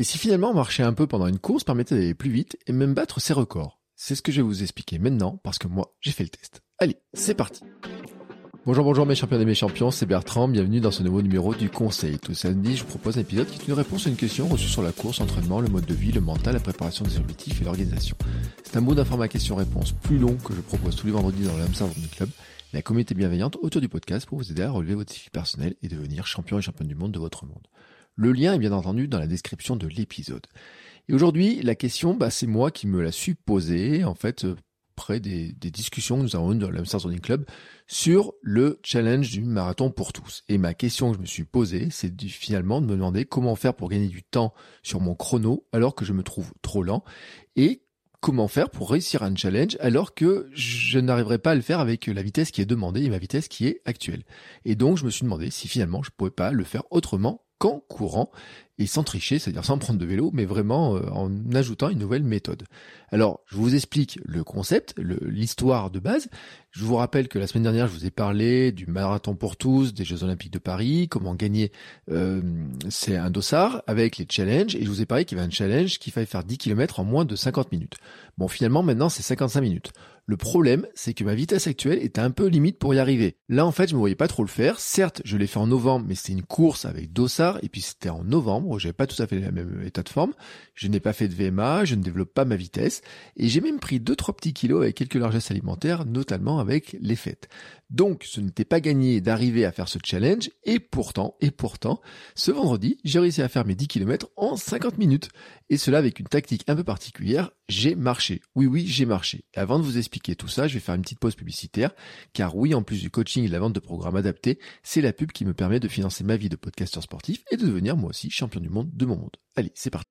Et si finalement marcher un peu pendant une course permettait d'aller plus vite et même battre ses records? C'est ce que je vais vous expliquer maintenant parce que moi j'ai fait le test. Allez, c'est parti Bonjour, bonjour mes champions et mes champions, c'est Bertrand, bienvenue dans ce nouveau numéro du Conseil. Tout samedi, je vous propose un épisode qui est une réponse à une question reçue sur la course, l'entraînement, le mode de vie, le mental, la préparation des objectifs et l'organisation. C'est un mot d'information question-réponse plus long que je propose tous les vendredis dans le Hamster Club, la communauté bienveillante autour du podcast pour vous aider à relever votre défi personnel et devenir champion et championne du monde de votre monde. Le lien est bien entendu dans la description de l'épisode. Et aujourd'hui, la question, bah, c'est moi qui me la suis posée, en fait, euh, près des, discussions que nous avons eues dans l'Amsterdam Running Club sur le challenge du marathon pour tous. Et ma question que je me suis posée, c'est finalement de me demander comment faire pour gagner du temps sur mon chrono alors que je me trouve trop lent et comment faire pour réussir un challenge alors que je n'arriverai pas à le faire avec la vitesse qui est demandée et ma vitesse qui est actuelle. Et donc je me suis demandé si finalement je ne pouvais pas le faire autrement qu'en courant et sans tricher, c'est-à-dire sans prendre de vélo, mais vraiment euh, en ajoutant une nouvelle méthode. Alors, je vous explique le concept, l'histoire de base. Je vous rappelle que la semaine dernière, je vous ai parlé du marathon pour tous, des Jeux Olympiques de Paris, comment gagner, euh, c'est un dossard avec les challenges, et je vous ai parlé qu'il y avait un challenge qu'il fallait faire 10 km en moins de 50 minutes. Bon, finalement, maintenant, c'est 55 minutes. Le problème, c'est que ma vitesse actuelle était un peu limite pour y arriver. Là, en fait, je me voyais pas trop le faire. Certes, je l'ai fait en novembre, mais c'était une course avec Dossard, et puis c'était en novembre, j'avais pas tout à fait le même état de forme. Je n'ai pas fait de VMA, je ne développe pas ma vitesse, et j'ai même pris 2-3 petits kilos avec quelques largesses alimentaires, notamment avec les fêtes. Donc, ce n'était pas gagné d'arriver à faire ce challenge, et pourtant, et pourtant, ce vendredi, j'ai réussi à faire mes 10 km en 50 minutes. Et cela avec une tactique un peu particulière, j'ai marché. Oui, oui, j'ai marché. Avant de vous expliquer tout ça, je vais faire une petite pause publicitaire, car oui, en plus du coaching et de la vente de programmes adaptés, c'est la pub qui me permet de financer ma vie de podcasteur sportif et de devenir moi aussi champion du monde de mon monde. Allez, c'est parti.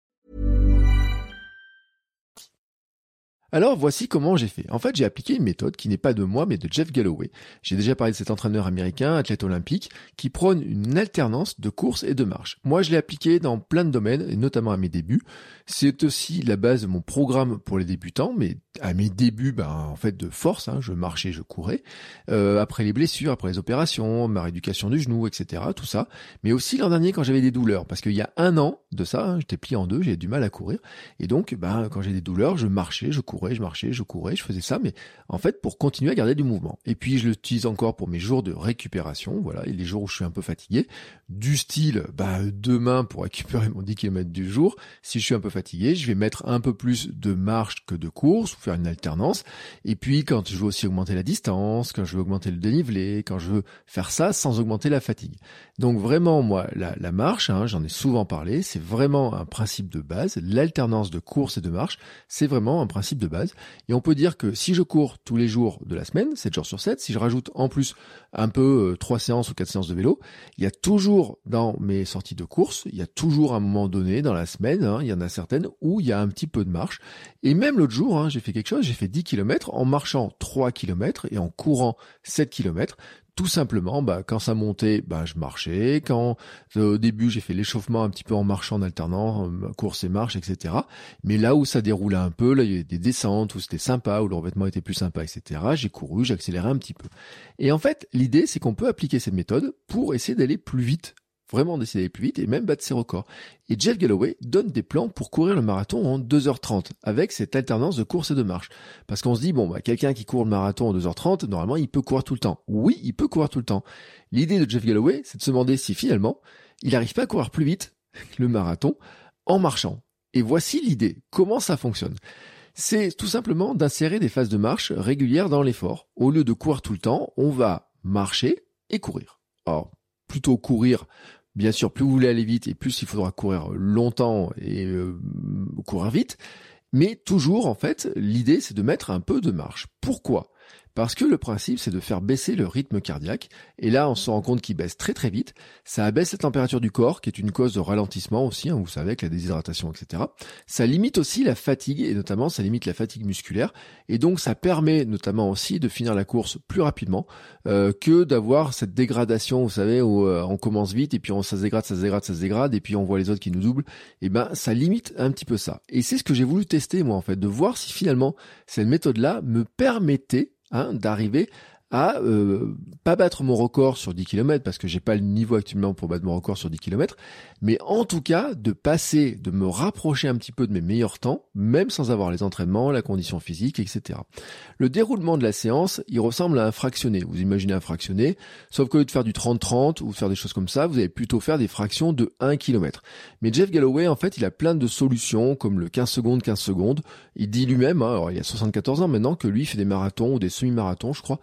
Alors voici comment j'ai fait. En fait, j'ai appliqué une méthode qui n'est pas de moi mais de Jeff Galloway. J'ai déjà parlé de cet entraîneur américain, athlète olympique, qui prône une alternance de course et de marche. Moi, je l'ai appliqué dans plein de domaines, et notamment à mes débuts. C'est aussi la base de mon programme pour les débutants, mais à mes débuts, ben, en fait, de force, hein, je marchais, je courais. Euh, après les blessures, après les opérations, ma rééducation du genou, etc., tout ça. Mais aussi l'an dernier quand j'avais des douleurs, parce qu'il y a un an de ça, hein, j'étais plié en deux, j'ai du mal à courir. Et donc, ben, quand j'ai des douleurs, je marchais, je courais je marchais, je courais, je faisais ça, mais en fait pour continuer à garder du mouvement. Et puis je l'utilise encore pour mes jours de récupération, voilà, et les jours où je suis un peu fatigué, du style, bah demain pour récupérer mon 10 km du jour, si je suis un peu fatigué, je vais mettre un peu plus de marche que de course, ou faire une alternance. Et puis quand je veux aussi augmenter la distance, quand je veux augmenter le dénivelé, quand je veux faire ça sans augmenter la fatigue. Donc vraiment, moi, la, marche, hein, j'en ai souvent parlé, c'est vraiment un principe de base. L'alternance de course et de marche, c'est vraiment un principe de base. Et on peut dire que si je cours tous les jours de la semaine, 7 jours sur 7, si je rajoute en plus un peu euh, trois séances ou quatre séances de vélo, il y a toujours dans mes sorties de course, il y a toujours un moment donné dans la semaine, hein, il y en a certaines où il y a un petit peu de marche. Et même l'autre jour, hein, j'ai fait quelque chose, j'ai fait 10 km en marchant 3 km et en courant 7 km tout simplement, bah, quand ça montait, bah, je marchais. Quand euh, au début j'ai fait l'échauffement un petit peu en marchant, en alternant euh, course et marche, etc. Mais là où ça déroulait un peu, là il y avait des descentes où c'était sympa, où le revêtement était plus sympa, etc. J'ai couru, j'ai accéléré un petit peu. Et en fait, l'idée c'est qu'on peut appliquer cette méthode pour essayer d'aller plus vite vraiment décider d'aller plus vite et même battre ses records. Et Jeff Galloway donne des plans pour courir le marathon en 2h30 avec cette alternance de course et de marche. Parce qu'on se dit, bon, bah, quelqu'un qui court le marathon en 2h30, normalement, il peut courir tout le temps. Oui, il peut courir tout le temps. L'idée de Jeff Galloway, c'est de se demander si finalement, il n'arrive pas à courir plus vite le marathon en marchant. Et voici l'idée. Comment ça fonctionne? C'est tout simplement d'insérer des phases de marche régulières dans l'effort. Au lieu de courir tout le temps, on va marcher et courir. Alors, plutôt courir Bien sûr, plus vous voulez aller vite et plus il faudra courir longtemps et euh, courir vite. Mais toujours, en fait, l'idée, c'est de mettre un peu de marche. Pourquoi? Parce que le principe, c'est de faire baisser le rythme cardiaque. Et là, on se rend compte qu'il baisse très très vite. Ça abaisse la température du corps, qui est une cause de ralentissement aussi, hein, vous savez, avec la déshydratation, etc. Ça limite aussi la fatigue, et notamment ça limite la fatigue musculaire. Et donc ça permet notamment aussi de finir la course plus rapidement euh, que d'avoir cette dégradation, vous savez, où euh, on commence vite et puis on, ça se dégrade, ça se dégrade, ça se dégrade, et puis on voit les autres qui nous doublent. Et ben ça limite un petit peu ça. Et c'est ce que j'ai voulu tester moi en fait, de voir si finalement cette méthode-là me permettait hein, d'arriver à euh, pas battre mon record sur 10 km parce que j'ai pas le niveau actuellement pour battre mon record sur 10 km, mais en tout cas de passer, de me rapprocher un petit peu de mes meilleurs temps, même sans avoir les entraînements, la condition physique, etc. Le déroulement de la séance, il ressemble à un fractionné. Vous imaginez un fractionné, sauf qu'au lieu de faire du 30-30 ou faire des choses comme ça, vous allez plutôt faire des fractions de 1 km. Mais Jeff Galloway, en fait, il a plein de solutions comme le 15 secondes, 15 secondes. Il dit lui-même, hein, alors il a 74 ans maintenant, que lui fait des marathons ou des semi-marathons, je crois,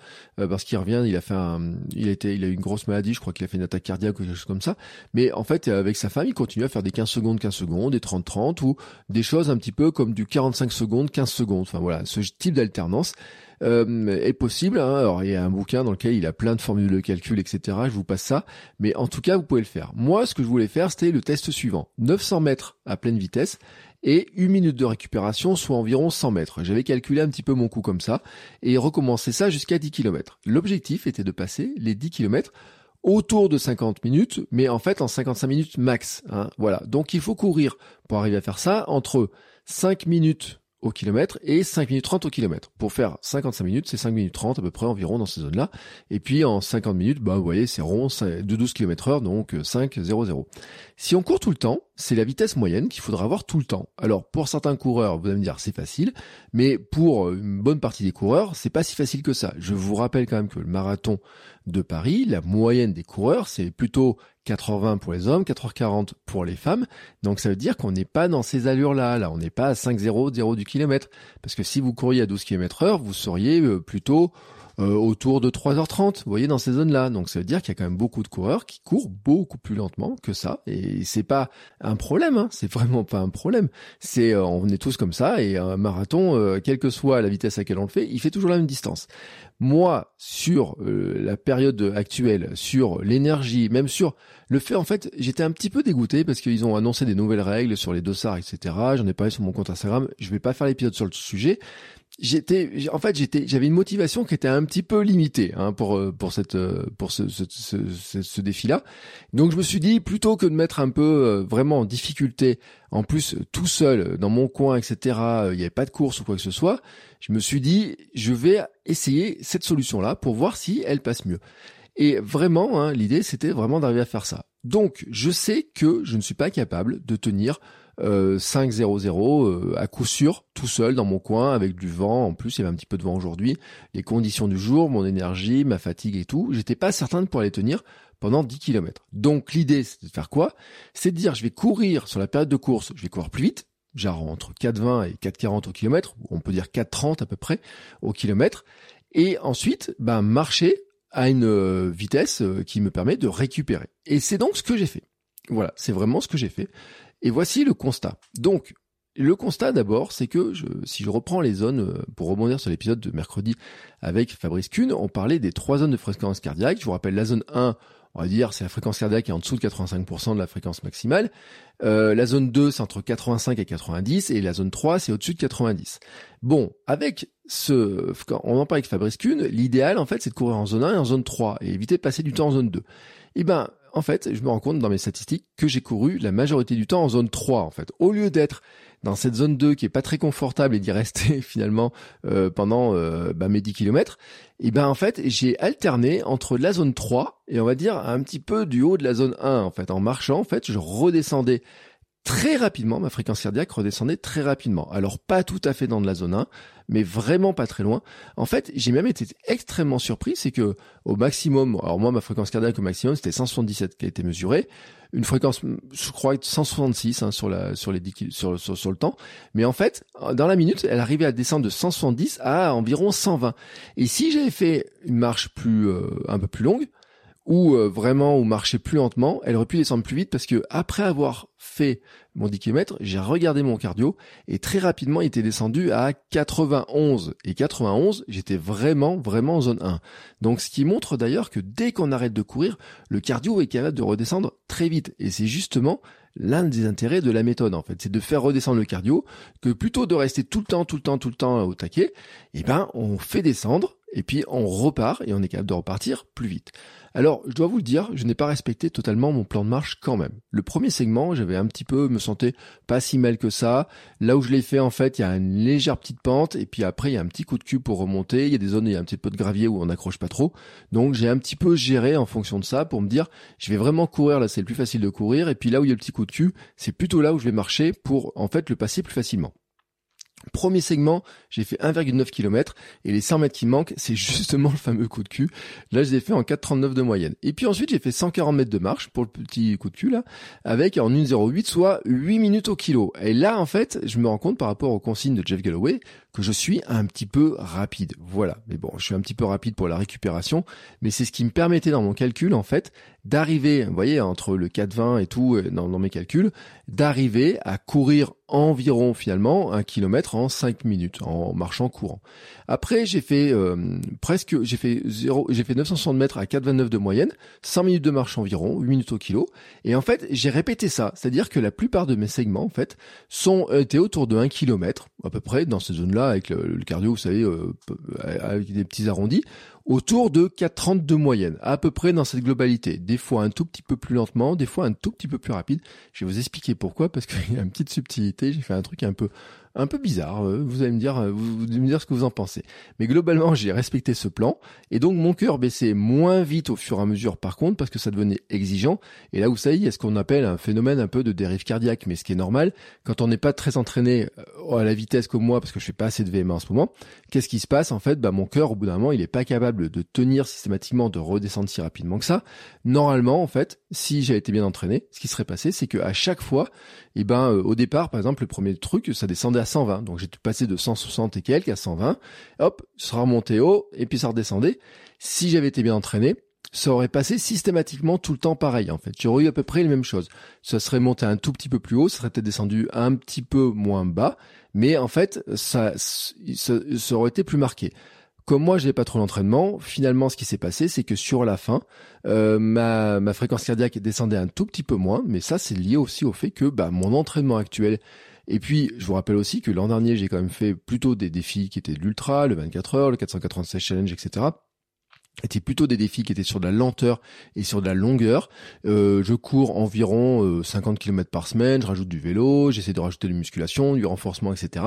parce qu'il revient, il a fait un, il a été, il a eu une grosse maladie, je crois qu'il a fait une attaque cardiaque ou quelque chose comme ça. Mais en fait, avec sa femme, il continue à faire des 15 secondes, 15 secondes, des 30-30 ou des choses un petit peu comme du 45 secondes, 15 secondes. Enfin voilà, ce type d'alternance. Euh, est possible. Hein. Alors il y a un bouquin dans lequel il a plein de formules de calcul, etc. Je vous passe ça, mais en tout cas vous pouvez le faire. Moi, ce que je voulais faire, c'était le test suivant 900 mètres à pleine vitesse et une minute de récupération, soit environ 100 mètres. J'avais calculé un petit peu mon coup comme ça et recommencer ça jusqu'à 10 km. L'objectif était de passer les 10 km autour de 50 minutes, mais en fait en 55 minutes max. Hein, voilà. Donc il faut courir pour arriver à faire ça entre 5 minutes au kilomètre et 5 minutes 30 au kilomètre. Pour faire 55 minutes, c'est 5 minutes 30 à peu près environ dans ces zones-là. Et puis en 50 minutes, bah vous voyez, c'est rond de 12 km heure, donc 5, 0, 0. Si on court tout le temps, c'est la vitesse moyenne qu'il faudra avoir tout le temps. Alors pour certains coureurs, vous allez me dire c'est facile, mais pour une bonne partie des coureurs, c'est pas si facile que ça. Je vous rappelle quand même que le marathon de Paris, la moyenne des coureurs, c'est plutôt 4h20 pour les hommes, 4h40 pour les femmes. Donc ça veut dire qu'on n'est pas dans ces allures-là. Là, on n'est pas à 5,0 du kilomètre. Parce que si vous couriez à 12 km heure, vous seriez euh, plutôt euh, autour de 3h30, vous voyez, dans ces zones-là. Donc ça veut dire qu'il y a quand même beaucoup de coureurs qui courent beaucoup plus lentement que ça. Et c'est pas un problème, hein. c'est vraiment pas un problème. C'est euh, on est tous comme ça et un marathon, quelle que soit la vitesse à laquelle on le fait, il fait toujours la même distance. Moi, sur la période actuelle, sur l'énergie, même sur le fait, en fait, j'étais un petit peu dégoûté parce qu'ils ont annoncé des nouvelles règles sur les dossards, etc. J'en ai parlé sur mon compte Instagram. Je vais pas faire l'épisode sur le sujet. J'étais, en fait, j'étais, j'avais une motivation qui était un petit peu limitée hein, pour euh, pour cette euh, pour ce, ce, ce, ce défi-là. Donc je me suis dit plutôt que de mettre un peu euh, vraiment en difficulté, en plus tout seul dans mon coin, etc. Il n'y avait pas de course ou quoi que ce soit. Je me suis dit je vais essayer cette solution-là pour voir si elle passe mieux. Et vraiment, hein, l'idée, c'était vraiment d'arriver à faire ça. Donc, je sais que je ne suis pas capable de tenir euh, 5-0-0 euh, à coup sûr, tout seul dans mon coin, avec du vent. En plus, il y avait un petit peu de vent aujourd'hui. Les conditions du jour, mon énergie, ma fatigue et tout. J'étais pas certain de pouvoir les tenir pendant 10 km. Donc, l'idée, c'est de faire quoi? C'est de dire, je vais courir sur la période de course, je vais courir plus vite, genre entre 4,20 et 4,40 au kilomètre, on peut dire 4,30 à peu près au kilomètre. Et ensuite, ben, marcher à une euh, vitesse euh, qui me permet de récupérer. Et c'est donc ce que j'ai fait. Voilà, c'est vraiment ce que j'ai fait. Et voici le constat. Donc, le constat d'abord, c'est que si je reprends les zones, euh, pour rebondir sur l'épisode de mercredi avec Fabrice Kuhn, on parlait des trois zones de fréquence cardiaque. Je vous rappelle la zone 1, on va dire, c'est la fréquence cardiaque est en dessous de 85% de la fréquence maximale. Euh, la zone 2, c'est entre 85 et 90, et la zone 3, c'est au-dessus de 90. Bon, avec ce, on en parle avec Fabrice Kuhn, l'idéal, en fait, c'est de courir en zone 1 et en zone 3, et éviter de passer du temps en zone 2. Eh ben, en fait, je me rends compte dans mes statistiques que j'ai couru la majorité du temps en zone 3, en fait. Au lieu d'être dans cette zone 2 qui est pas très confortable et d'y rester finalement euh, pendant euh, bah, mes 10 km, et ben en fait j'ai alterné entre la zone 3 et on va dire un petit peu du haut de la zone 1 en marchant en je redescendais très rapidement, ma fréquence cardiaque redescendait très rapidement. Alors pas tout à fait dans de la zone 1, mais vraiment pas très loin. En fait, j'ai même été extrêmement surpris, c'est que au maximum, alors moi ma fréquence cardiaque au maximum c'était 177 qui a été mesurée, une fréquence, je crois 166 hein, sur la sur les 10 sur, sur, le temps, mais en fait dans la minute elle arrivait à descendre de 170 à environ 120. Et si j'avais fait une marche plus euh, un peu plus longue, ou euh, vraiment ou marcher plus lentement, elle aurait pu descendre plus vite parce que après avoir fait mon 10 km, j'ai regardé mon cardio et très rapidement il était descendu à 91 et 91, j'étais vraiment vraiment en zone 1. Donc ce qui montre d'ailleurs que dès qu'on arrête de courir, le cardio est capable de redescendre très vite. Et c'est justement l'un des intérêts de la méthode en fait, c'est de faire redescendre le cardio que plutôt de rester tout le temps tout le temps tout le temps au taquet, eh ben on fait descendre et puis on repart et on est capable de repartir plus vite. Alors, je dois vous le dire, je n'ai pas respecté totalement mon plan de marche quand même. Le premier segment, j'avais un petit peu, me sentais pas si mal que ça. Là où je l'ai fait, en fait, il y a une légère petite pente, et puis après, il y a un petit coup de cul pour remonter. Il y a des zones où il y a un petit peu de gravier où on n'accroche pas trop. Donc, j'ai un petit peu géré en fonction de ça pour me dire, je vais vraiment courir, là, c'est le plus facile de courir, et puis là où il y a le petit coup de cul, c'est plutôt là où je vais marcher pour, en fait, le passer plus facilement. Premier segment, j'ai fait 1,9 km et les 100 mètres qui manquent, c'est justement le fameux coup de cul. Là, je l'ai fait en 4,39 de moyenne. Et puis ensuite, j'ai fait 140 mètres de marche pour le petit coup de cul là, avec en 1,08, soit 8 minutes au kilo. Et là, en fait, je me rends compte par rapport aux consignes de Jeff Galloway que je suis un petit peu rapide. Voilà. Mais bon, je suis un petit peu rapide pour la récupération, mais c'est ce qui me permettait dans mon calcul, en fait, d'arriver, vous voyez, entre le 4,20 et tout, euh, dans, mes calculs, d'arriver à courir environ finalement un kilomètre en 5 minutes en marchant courant. Après j'ai fait euh, presque j'ai fait 0 j'ai fait 960 mètres à 4,29 de moyenne, 100 minutes de marche environ, 8 minutes au kilo et en fait j'ai répété ça, c'est-à-dire que la plupart de mes segments en fait sont euh, étaient autour de 1 km à peu près dans ces zones-là avec le, cardio vous savez euh, avec des petits arrondis autour de 4,30 de moyenne, à peu près dans cette globalité. Des fois un tout petit peu plus lentement, des fois un tout petit peu plus rapide. Je vais vous expliquer pourquoi, parce qu'il y a une petite subtilité. J'ai fait un truc un peu un peu bizarre. Euh, vous allez me dire, euh, vous, allez me dire ce que vous en pensez. Mais globalement, j'ai respecté ce plan et donc mon cœur baissait moins vite au fur et à mesure. Par contre, parce que ça devenait exigeant. Et là, vous savez, il y a ce qu'on appelle un phénomène un peu de dérive cardiaque, mais ce qui est normal quand on n'est pas très entraîné euh, à la vitesse comme moi, parce que je fais pas assez de VMA en ce moment. Qu'est-ce qui se passe en fait? Bah, mon cœur, au bout d'un moment, il est pas capable de tenir systématiquement, de redescendre si rapidement que ça. Normalement, en fait, si j'avais été bien entraîné, ce qui serait passé, c'est que à chaque fois, eh ben, au départ, par exemple, le premier truc, ça descendait à 120. Donc j'ai passé de 160 et quelques à 120. Hop, ça remonté haut et puis ça redescendait. Si j'avais été bien entraîné, ça aurait passé systématiquement tout le temps pareil en fait. J'aurais eu à peu près les mêmes choses. Ça serait monté un tout petit peu plus haut, ça serait peut-être descendu un petit peu moins bas, mais en fait ça, ça, aurait été plus marqué. Comme moi, j'ai pas trop l'entraînement. Finalement, ce qui s'est passé, c'est que sur la fin, euh, ma, ma fréquence cardiaque descendait un tout petit peu moins, mais ça, c'est lié aussi au fait que bah, mon entraînement actuel et puis, je vous rappelle aussi que l'an dernier, j'ai quand même fait plutôt des défis qui étaient de l'ultra, le 24 heures, le 496 challenge, etc étaient plutôt des défis qui étaient sur de la lenteur et sur de la longueur. Euh, je cours environ 50 euh, km par semaine, je rajoute du vélo, j'essaie de rajouter de la musculation, du renforcement, etc.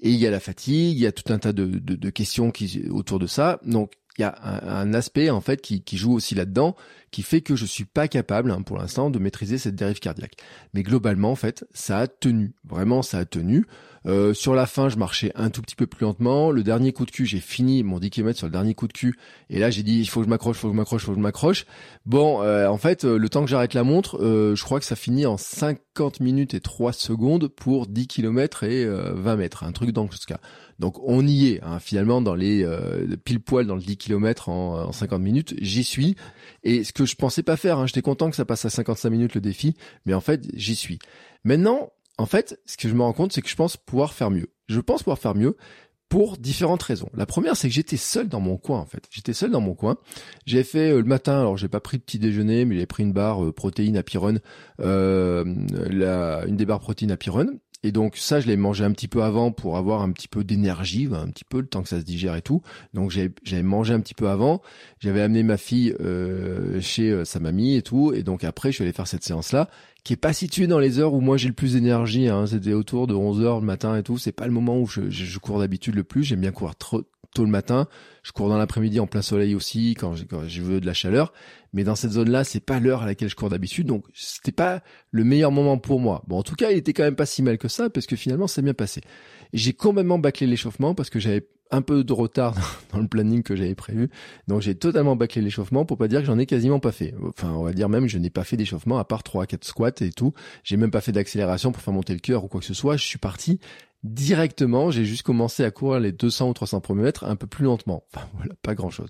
Et il y a la fatigue, il y a tout un tas de, de, de questions qui autour de ça. Donc il y a un, aspect en fait qui, qui joue aussi là-dedans, qui fait que je suis pas capable hein, pour l'instant de maîtriser cette dérive cardiaque. Mais globalement en fait, ça a tenu, vraiment ça a tenu. Euh, sur la fin, je marchais un tout petit peu plus lentement. Le dernier coup de cul, j'ai fini mon 10 km sur le dernier coup de cul. Et là, j'ai dit, il faut que je m'accroche, faut que je m'accroche, faut que je m'accroche. Bon, euh, en fait, euh, le temps que j'arrête la montre, je crois que ça finit en 50 minutes et 3 secondes pour 10 km et 20 mètres. Un truc dans ce cas. Donc on y est, hein, finalement, dans les pile poil dans le 10 km en, 50 minutes. J'y suis. Et ce que je pensais pas faire, hein, j'étais content que ça passe à 55 minutes le défi, mais en fait, j'y suis. Maintenant, en fait, ce que je me rends compte, c'est que je pense pouvoir faire mieux. Je pense pouvoir faire mieux pour différentes raisons. La première, c'est que j'étais seul dans mon coin, en fait. J'étais seul dans mon coin. J'ai fait euh, le matin, alors j'ai pas pris de petit déjeuner, mais j'ai pris une barre euh, protéine à Pyrone, euh, une des barres protéines à Pyrone. Et donc ça, je l'ai mangé un petit peu avant pour avoir un petit peu d'énergie, un petit peu le temps que ça se digère et tout. Donc j'avais mangé un petit peu avant. J'avais amené ma fille euh, chez euh, sa mamie et tout. Et donc après, je suis allé faire cette séance-là, qui est pas située dans les heures où moi j'ai le plus d'énergie. Hein. C'était autour de 11 heures le matin et tout. C'est pas le moment où je, je, je cours d'habitude le plus. J'aime bien courir trop, tôt le matin. Je cours dans l'après-midi en plein soleil aussi quand je, veux de la chaleur. Mais dans cette zone-là, c'est pas l'heure à laquelle je cours d'habitude, donc c'était pas le meilleur moment pour moi. Bon, en tout cas, il était quand même pas si mal que ça parce que finalement, c'est bien passé. J'ai complètement bâclé l'échauffement parce que j'avais un peu de retard dans le planning que j'avais prévu. Donc j'ai totalement bâclé l'échauffement pour pas dire que j'en ai quasiment pas fait. Enfin, on va dire même je n'ai pas fait d'échauffement à part 3 à 4 squats et tout. J'ai même pas fait d'accélération pour faire monter le cœur ou quoi que ce soit. Je suis parti directement, j'ai juste commencé à courir les 200 ou 300 premiers mètres un peu plus lentement. Enfin voilà, pas grand chose.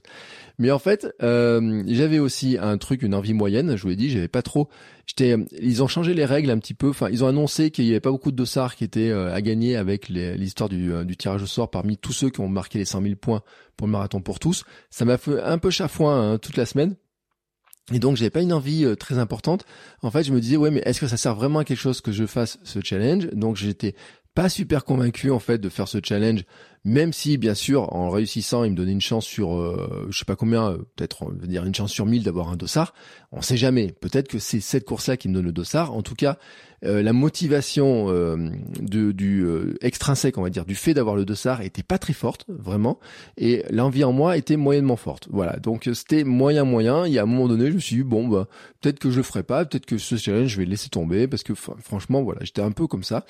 Mais en fait, euh, j'avais aussi un truc, une envie moyenne. Je vous l'ai dit, j'avais pas trop. J'étais, ils ont changé les règles un petit peu. Enfin, ils ont annoncé qu'il y avait pas beaucoup de dossards qui étaient euh, à gagner avec l'histoire du, euh, du, tirage au sort parmi tous ceux qui ont marqué les 100 000 points pour le marathon pour tous. Ça m'a fait un peu chafouin hein, toute la semaine. Et donc j'avais pas une envie euh, très importante. En fait, je me disais ouais, mais est-ce que ça sert vraiment à quelque chose que je fasse ce challenge? Donc j'étais pas super convaincu en fait de faire ce challenge, même si bien sûr en réussissant il me donnait une chance sur euh, je sais pas combien, euh, peut-être on va dire une chance sur mille d'avoir un dossard. On sait jamais. Peut-être que c'est cette course-là qui me donne le dossard. En tout cas, euh, la motivation de, du extrinsèque, on va dire, du fait d'avoir le dossard était pas très forte vraiment, et l'envie en moi était moyennement forte. Voilà. Donc c'était moyen moyen. Et à un moment donné, je me suis dit bon bah peut-être que je le ferai pas, peut-être que ce challenge je vais le laisser tomber parce que franchement voilà, j'étais un peu comme ça.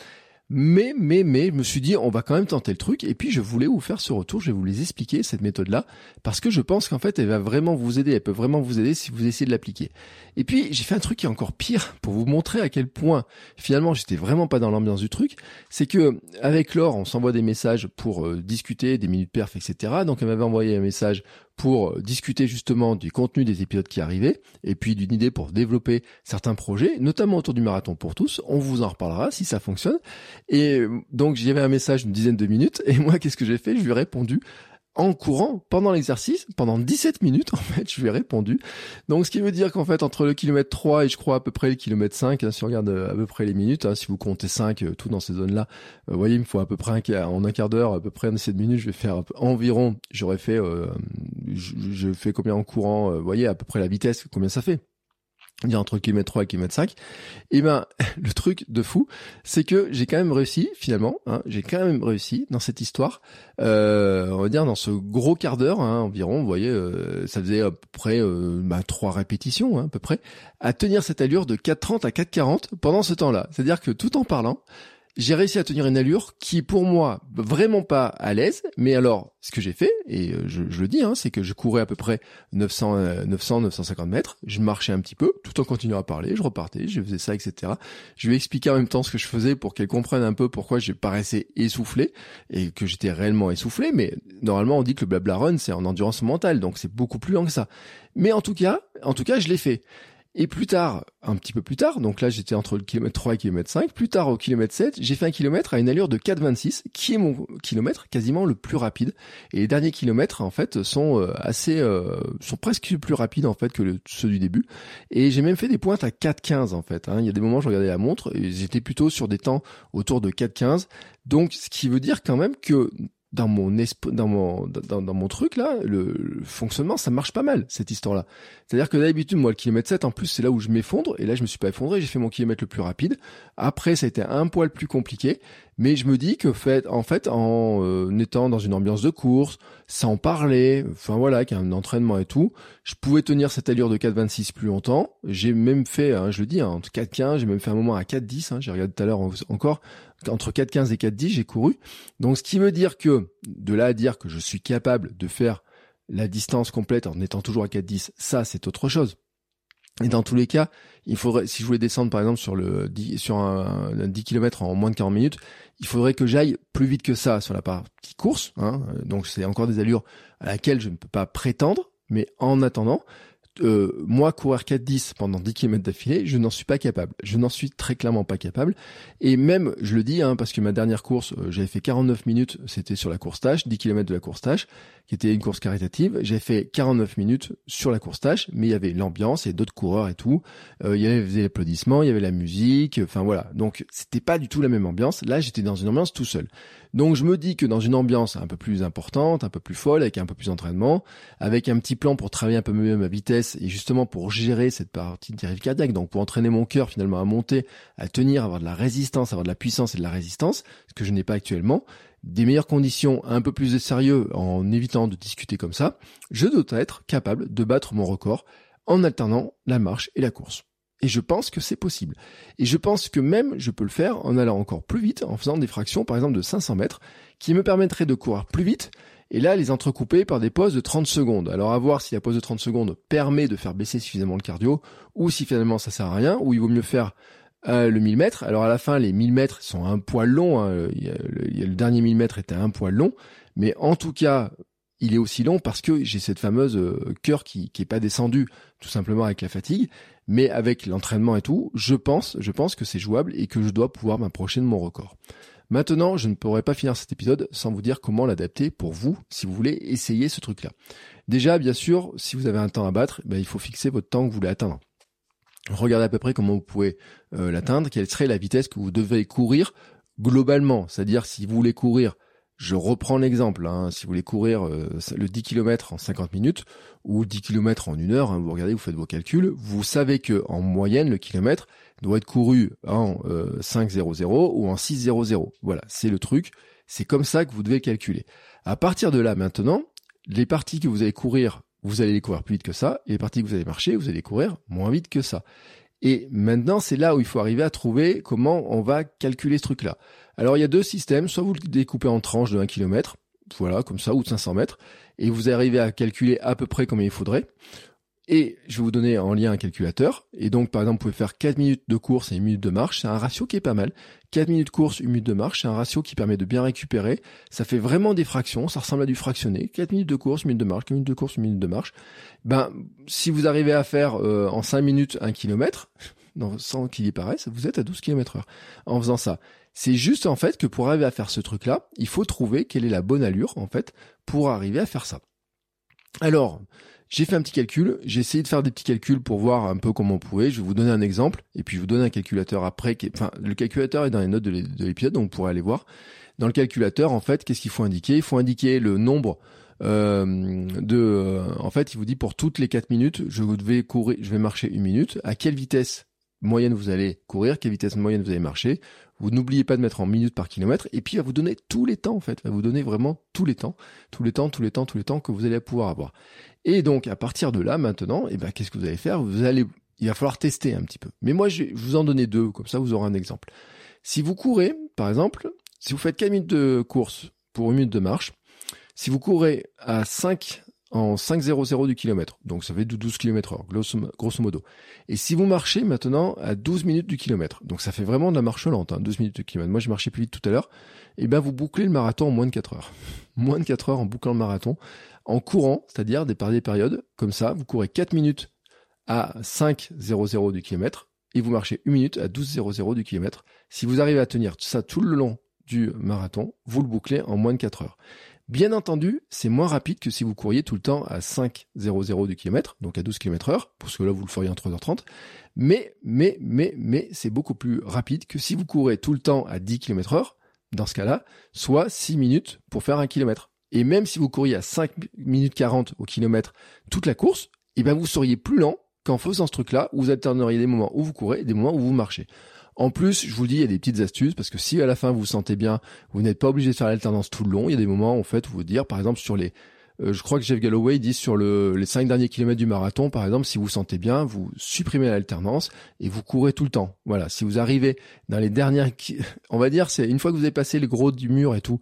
Mais, mais, mais, je me suis dit, on va quand même tenter le truc. Et puis, je voulais vous faire ce retour. Je vais vous les expliquer, cette méthode-là. Parce que je pense qu'en fait, elle va vraiment vous aider. Elle peut vraiment vous aider si vous essayez de l'appliquer. Et puis, j'ai fait un truc qui est encore pire pour vous montrer à quel point, finalement, j'étais vraiment pas dans l'ambiance du truc. C'est que, avec Laure, on s'envoie des messages pour euh, discuter des minutes perf, etc. Donc, elle m'avait envoyé un message pour discuter justement du contenu des épisodes qui arrivaient et puis d'une idée pour développer certains projets, notamment autour du marathon pour tous. On vous en reparlera si ça fonctionne. Et donc j'y avais un message d'une dizaine de minutes et moi qu'est-ce que j'ai fait? Je lui ai répondu en courant pendant l'exercice, pendant 17 minutes en fait, je lui ai répondu. Donc ce qui veut dire qu'en fait entre le kilomètre 3 et je crois à peu près le kilomètre 5, hein, si on regarde euh, à peu près les minutes, hein, si vous comptez 5 euh, tout dans ces zones-là, euh, vous voyez il me faut à peu près un, en un quart d'heure, à peu près en 17 minutes, je vais faire environ, j'aurais fait, je, je, fais combien en courant, vous voyez à peu près la vitesse, combien ça fait dire entre kilomètre 3 et kilomètre 5, et ben le truc de fou, c'est que j'ai quand même réussi finalement, hein, j'ai quand même réussi dans cette histoire, euh, on va dire dans ce gros quart d'heure hein, environ, vous voyez, euh, ça faisait à peu près euh, bah, trois répétitions hein, à peu près, à tenir cette allure de 4,30 à 4,40 pendant ce temps-là. C'est-à-dire que tout en parlant, j'ai réussi à tenir une allure qui pour moi vraiment pas à l'aise. Mais alors, ce que j'ai fait, et euh, je, le dis, hein, c'est que je courais à peu près 900, 900, 950 mètres. Je marchais un petit peu, tout en continuant à parler. Je repartais, je faisais ça, etc. Je lui ai expliqué en même temps ce que je faisais pour qu'elle comprenne un peu pourquoi je paraissais essoufflé et que j'étais réellement essoufflé. Mais normalement, on dit que le blabla run, c'est en endurance mentale, donc c'est beaucoup plus lent que ça. Mais en tout cas, en tout cas, je l'ai fait. Et plus tard, un petit peu plus tard, donc là j'étais entre le kilomètre 3 et le kilomètre 5, plus tard au kilomètre 7, j'ai fait un kilomètre à une allure de 4,26, qui est mon kilomètre quasiment le plus rapide. Et les derniers kilomètres, en fait, sont euh, assez, euh, sont presque plus rapides, en fait, que ceux du début. Et j'ai même fait des pointes à 4,15, en fait. Hein. Il y a des moments, je regardais la montre, et j'étais plutôt sur des temps autour de 4,15. Donc, ce qui veut dire quand même que dans mon dans mon dans, mon truc là, le, fonctionnement, ça marche pas mal cette histoire-là. C'est-à-dire que d'habitude, moi, le kilomètre 7, en plus, c'est là où je m'effondre, et là, je me suis pas effondré, j'ai fait mon kilomètre le plus rapide. Après, ça a été un poil plus compliqué, mais je me dis que fait, en fait, en euh, étant dans une ambiance de course, sans parler, enfin voilà, avec un entraînement et tout, je pouvais tenir cette allure de 4,26 plus longtemps. J'ai même fait, hein, je le dis, hein, entre 4,15, j'ai même fait un moment à 4,10, hein, j'ai regardé tout à l'heure encore, entre 4,15 et 4,10, j'ai couru. Donc, ce qui veut dire que, de là à dire que je suis capable de faire la distance complète en étant toujours à 4,10, ça, c'est autre chose. Et dans tous les cas, il faudrait, si je voulais descendre par exemple sur le 10, sur un, 10 km en moins de 40 minutes, il faudrait que j'aille plus vite que ça sur la partie course. Hein. Donc c'est encore des allures à laquelle je ne peux pas prétendre. Mais en attendant, euh, moi courir 4-10 pendant 10 km d'affilée, je n'en suis pas capable. Je n'en suis très clairement pas capable. Et même, je le dis, hein, parce que ma dernière course, euh, j'avais fait 49 minutes, c'était sur la course tâche, 10 km de la course tâche, qui était une course caritative. J'ai fait 49 minutes sur la course tâche, mais il y avait l'ambiance, et d'autres coureurs et tout. Euh, il y avait des applaudissements, il y avait la musique, enfin voilà. Donc c'était pas du tout la même ambiance. Là, j'étais dans une ambiance tout seul. Donc je me dis que dans une ambiance un peu plus importante, un peu plus folle, avec un peu plus d'entraînement, avec un petit plan pour travailler un peu mieux ma vitesse et justement pour gérer cette partie de dérive cardiaque, donc pour entraîner mon cœur finalement à monter, à tenir, avoir de la résistance, avoir de la puissance et de la résistance, ce que je n'ai pas actuellement, des meilleures conditions, un peu plus de sérieux en évitant de discuter comme ça, je dois être capable de battre mon record en alternant la marche et la course. Et je pense que c'est possible. Et je pense que même je peux le faire en allant encore plus vite, en faisant des fractions par exemple de 500 mètres, qui me permettraient de courir plus vite, et là les entrecouper par des pauses de 30 secondes. Alors à voir si la pause de 30 secondes permet de faire baisser suffisamment le cardio, ou si finalement ça sert à rien, ou il vaut mieux faire euh, le 1000 mètres. Alors à la fin, les 1000 mètres sont un poil long. Hein. Le, le dernier 1000 mètres était un poil long, mais en tout cas, il est aussi long parce que j'ai cette fameuse euh, cœur qui qui est pas descendu tout simplement avec la fatigue, mais avec l'entraînement et tout, je pense, que c'est jouable et que je dois pouvoir m'approcher de mon record. Maintenant, je ne pourrais pas finir cet épisode sans vous dire comment l'adapter pour vous si vous voulez essayer ce truc-là. Déjà, bien sûr, si vous avez un temps à battre, ben, il faut fixer votre temps que vous voulez atteindre. Regardez à peu près comment vous pouvez euh, l'atteindre, quelle serait la vitesse que vous devez courir globalement. C'est-à-dire si vous voulez courir je reprends l'exemple, hein, si vous voulez courir euh, le 10 km en 50 minutes ou 10 km en une heure, hein, vous regardez, vous faites vos calculs, vous savez que en moyenne le kilomètre doit être couru en euh, 5.00 ou en 6.00. Voilà, c'est le truc, c'est comme ça que vous devez calculer. À partir de là maintenant, les parties que vous allez courir, vous allez les courir plus vite que ça, et les parties que vous allez marcher, vous allez courir moins vite que ça. Et maintenant, c'est là où il faut arriver à trouver comment on va calculer ce truc-là. Alors, il y a deux systèmes. Soit vous le découpez en tranches de 1 km, voilà, comme ça, ou de 500 mètres, et vous arrivez à calculer à peu près combien il faudrait. Et je vais vous donner en lien un calculateur. Et donc, par exemple, vous pouvez faire 4 minutes de course et 1 minute de marche. C'est un ratio qui est pas mal. 4 minutes de course, 1 minute de marche. C'est un ratio qui permet de bien récupérer. Ça fait vraiment des fractions. Ça ressemble à du fractionné. 4 minutes de course, 1 minute de marche, 4 minutes de course, 1 minute de marche. Ben, si vous arrivez à faire euh, en 5 minutes 1 km, sans qu'il y paraisse, vous êtes à 12 km heure en faisant ça. C'est juste en fait que pour arriver à faire ce truc-là, il faut trouver quelle est la bonne allure en fait pour arriver à faire ça. Alors, j'ai fait un petit calcul, j'ai essayé de faire des petits calculs pour voir un peu comment on pouvait. Je vais vous donner un exemple et puis je vous donner un calculateur après. Enfin, le calculateur est dans les notes de l'épisode, donc vous pourrez aller voir. Dans le calculateur, en fait, qu'est-ce qu'il faut indiquer? Il faut indiquer le nombre euh, de. Euh, en fait, il vous dit pour toutes les 4 minutes, je vais courir, je vais marcher une minute. À quelle vitesse moyenne vous allez courir, quelle vitesse moyenne vous allez marcher. Vous n'oubliez pas de mettre en minutes par kilomètre, et puis il va vous donner tous les temps en fait, il va vous donner vraiment tous les temps, tous les temps, tous les temps, tous les temps que vous allez pouvoir avoir. Et donc à partir de là maintenant, eh ben qu'est-ce que vous allez faire? Vous allez, il va falloir tester un petit peu. Mais moi je vais vous en donner deux, comme ça vous aurez un exemple. Si vous courez, par exemple, si vous faites 4 minutes de course pour une minute de marche, si vous courez à 5 en 5,00 du kilomètre. Donc ça fait 12 km heure, grosso, modo. Et si vous marchez maintenant à 12 minutes du kilomètre, donc ça fait vraiment de la marche lente, hein, 12 minutes du kilomètre. Moi, j'ai marché plus vite tout à l'heure. Et eh ben, vous bouclez le marathon en moins de 4 heures. moins de 4 heures en bouclant le marathon. En courant, c'est-à-dire des, des périodes, comme ça, vous courez 4 minutes à 5,00 du kilomètre et vous marchez 1 minute à 12,00 du kilomètre. Si vous arrivez à tenir ça tout le long du marathon, vous le bouclez en moins de 4 heures. Bien entendu, c'est moins rapide que si vous couriez tout le temps à 5,00 du kilomètre, donc à 12 km heure, parce que là vous le feriez en 3h30. Mais, mais, mais, mais, c'est beaucoup plus rapide que si vous courez tout le temps à 10 km heure, dans ce cas-là, soit 6 minutes pour faire un kilomètre. Et même si vous couriez à 5 minutes 40 au kilomètre toute la course, eh ben vous seriez plus lent qu'en faisant ce truc-là, où vous alterneriez des moments où vous courez et des moments où vous marchez. En plus, je vous dis, il y a des petites astuces parce que si à la fin vous vous sentez bien, vous n'êtes pas obligé de faire l'alternance tout le long. Il y a des moments en fait où vous dire, par exemple sur les, euh, je crois que Jeff Galloway dit sur le, les cinq derniers kilomètres du marathon, par exemple, si vous sentez bien, vous supprimez l'alternance et vous courez tout le temps. Voilà. Si vous arrivez dans les dernières, on va dire, c'est une fois que vous avez passé le gros du mur et tout,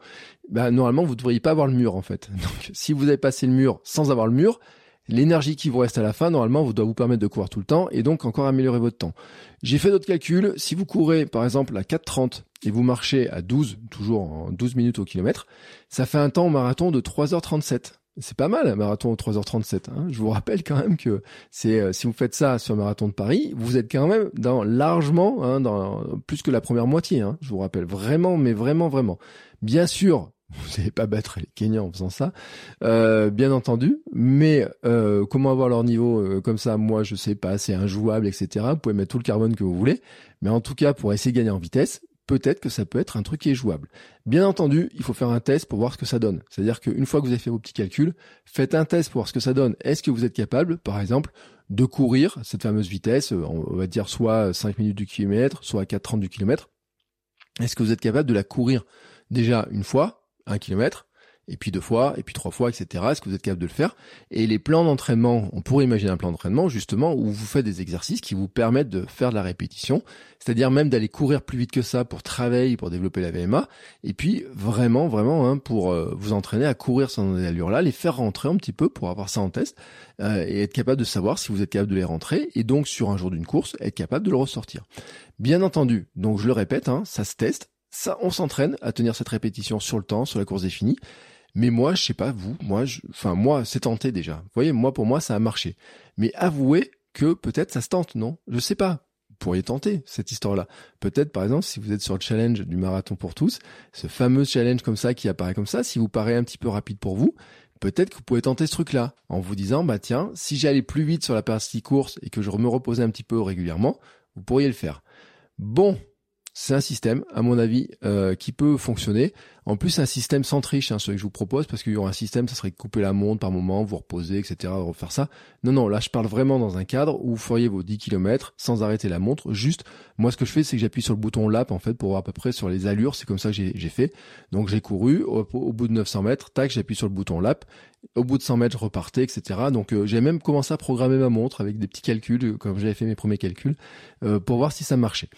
ben normalement vous ne devriez pas avoir le mur en fait. Donc si vous avez passé le mur sans avoir le mur, l'énergie qui vous reste à la fin, normalement, vous doit vous permettre de courir tout le temps et donc encore améliorer votre temps. J'ai fait d'autres calculs. Si vous courez, par exemple, à 4,30 et vous marchez à 12, toujours en 12 minutes au kilomètre, ça fait un temps au marathon de 3h37. C'est pas mal un marathon au 3h37. Hein. Je vous rappelle quand même que c'est euh, si vous faites ça sur le marathon de Paris, vous êtes quand même dans largement hein, dans plus que la première moitié. Hein. Je vous rappelle vraiment, mais vraiment, vraiment. Bien sûr, vous n'allez pas battre les Kenyans en faisant ça, euh, bien entendu. Mais euh, comment avoir leur niveau euh, comme ça? Moi, je sais pas, c'est injouable, etc. Vous pouvez mettre tout le carbone que vous voulez, mais en tout cas, pour essayer de gagner en vitesse, peut-être que ça peut être un truc qui est jouable. Bien entendu, il faut faire un test pour voir ce que ça donne. C'est-à-dire qu'une fois que vous avez fait vos petits calculs, faites un test pour voir ce que ça donne. Est-ce que vous êtes capable, par exemple, de courir cette fameuse vitesse, on va dire soit 5 minutes du kilomètre, soit 4,30 du kilomètre? Est-ce que vous êtes capable de la courir déjà une fois, un kilomètre, et puis deux fois, et puis trois fois, etc. Est-ce que vous êtes capable de le faire? Et les plans d'entraînement, on pourrait imaginer un plan d'entraînement justement où vous faites des exercices qui vous permettent de faire de la répétition, c'est-à-dire même d'aller courir plus vite que ça pour travailler, pour développer la VMA, et puis vraiment, vraiment, hein, pour euh, vous entraîner à courir sans allures-là, les faire rentrer un petit peu pour avoir ça en test, euh, et être capable de savoir si vous êtes capable de les rentrer, et donc sur un jour d'une course, être capable de le ressortir. Bien entendu, donc je le répète, hein, ça se teste, ça, on s'entraîne à tenir cette répétition sur le temps, sur la course définie. Mais moi, je sais pas vous, moi, je, enfin moi, c'est tenté déjà. Vous voyez, moi pour moi, ça a marché. Mais avouez que peut-être ça se tente, non? Je sais pas. Vous pourriez tenter cette histoire-là. Peut-être, par exemple, si vous êtes sur le challenge du marathon pour tous, ce fameux challenge comme ça qui apparaît comme ça, si vous paraît un petit peu rapide pour vous, peut-être que vous pouvez tenter ce truc-là en vous disant, bah tiens, si j'allais plus vite sur la partie course et que je me reposais un petit peu régulièrement, vous pourriez le faire. Bon, c'est un système, à mon avis, euh, qui peut fonctionner. En plus, c'est un système sans triche, hein, ce que je vous propose, parce qu'il y aura un système, ça serait couper la montre par moment, vous reposer, etc., refaire ça. Non, non, là, je parle vraiment dans un cadre où vous feriez vos 10 km sans arrêter la montre. Juste, moi, ce que je fais, c'est que j'appuie sur le bouton lap, en fait, pour voir à peu près sur les allures. C'est comme ça que j'ai fait. Donc, j'ai couru, au, bout de 900 mètres, tac, j'appuie sur le bouton lap. Au bout de 100 mètres, je repartais, etc. Donc, euh, j'ai même commencé à programmer ma montre avec des petits calculs, comme j'avais fait mes premiers calculs, euh, pour voir si ça marchait.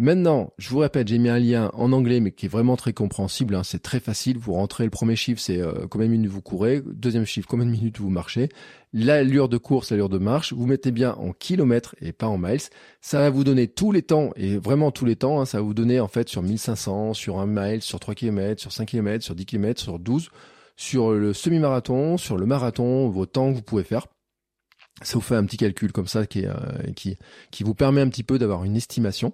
Maintenant, je vous répète, j'ai mis un lien en anglais, mais qui est vraiment très compréhensible. Hein. c'est très facile. Vous rentrez le premier chiffre, c'est euh, combien de minutes vous courez. Deuxième chiffre, combien de minutes vous marchez. L'allure de course, l'allure de marche. Vous mettez bien en kilomètres et pas en miles. Ça va vous donner tous les temps et vraiment tous les temps. Hein, ça va vous donner en fait sur 1500, sur un mile, sur 3 km, sur 5 km, sur 10 km, sur 12, sur le semi-marathon, sur le marathon, vos temps que vous pouvez faire ça vous fait un petit calcul comme ça qui, euh, qui, qui vous permet un petit peu d'avoir une estimation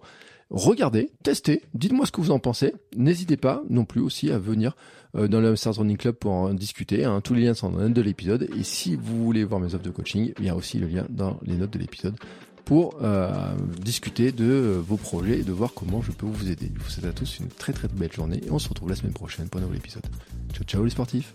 regardez, testez, dites-moi ce que vous en pensez. N'hésitez pas non plus aussi à venir euh, dans le Hamster Running Club pour en discuter. Hein. Tous les liens sont dans les notes de l'épisode. Et si vous voulez voir mes offres de coaching, il y a aussi le lien dans les notes de l'épisode pour euh, discuter de vos projets et de voir comment je peux vous aider. Je vous souhaite à tous une très très belle journée et on se retrouve la semaine prochaine pour un nouvel épisode. Ciao ciao les sportifs